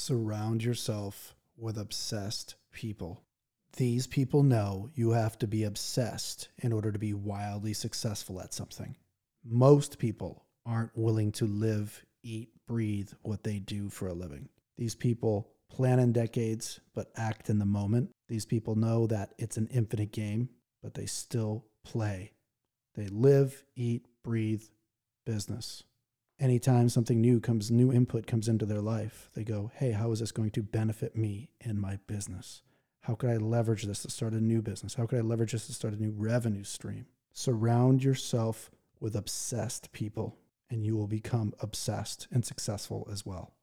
Surround yourself with obsessed people. These people know you have to be obsessed in order to be wildly successful at something. Most people aren't willing to live, eat, breathe what they do for a living. These people plan in decades but act in the moment. These people know that it's an infinite game, but they still play. They live, eat, breathe business. Anytime something new comes, new input comes into their life, they go, hey, how is this going to benefit me in my business? How could I leverage this to start a new business? How could I leverage this to start a new revenue stream? Surround yourself with obsessed people, and you will become obsessed and successful as well.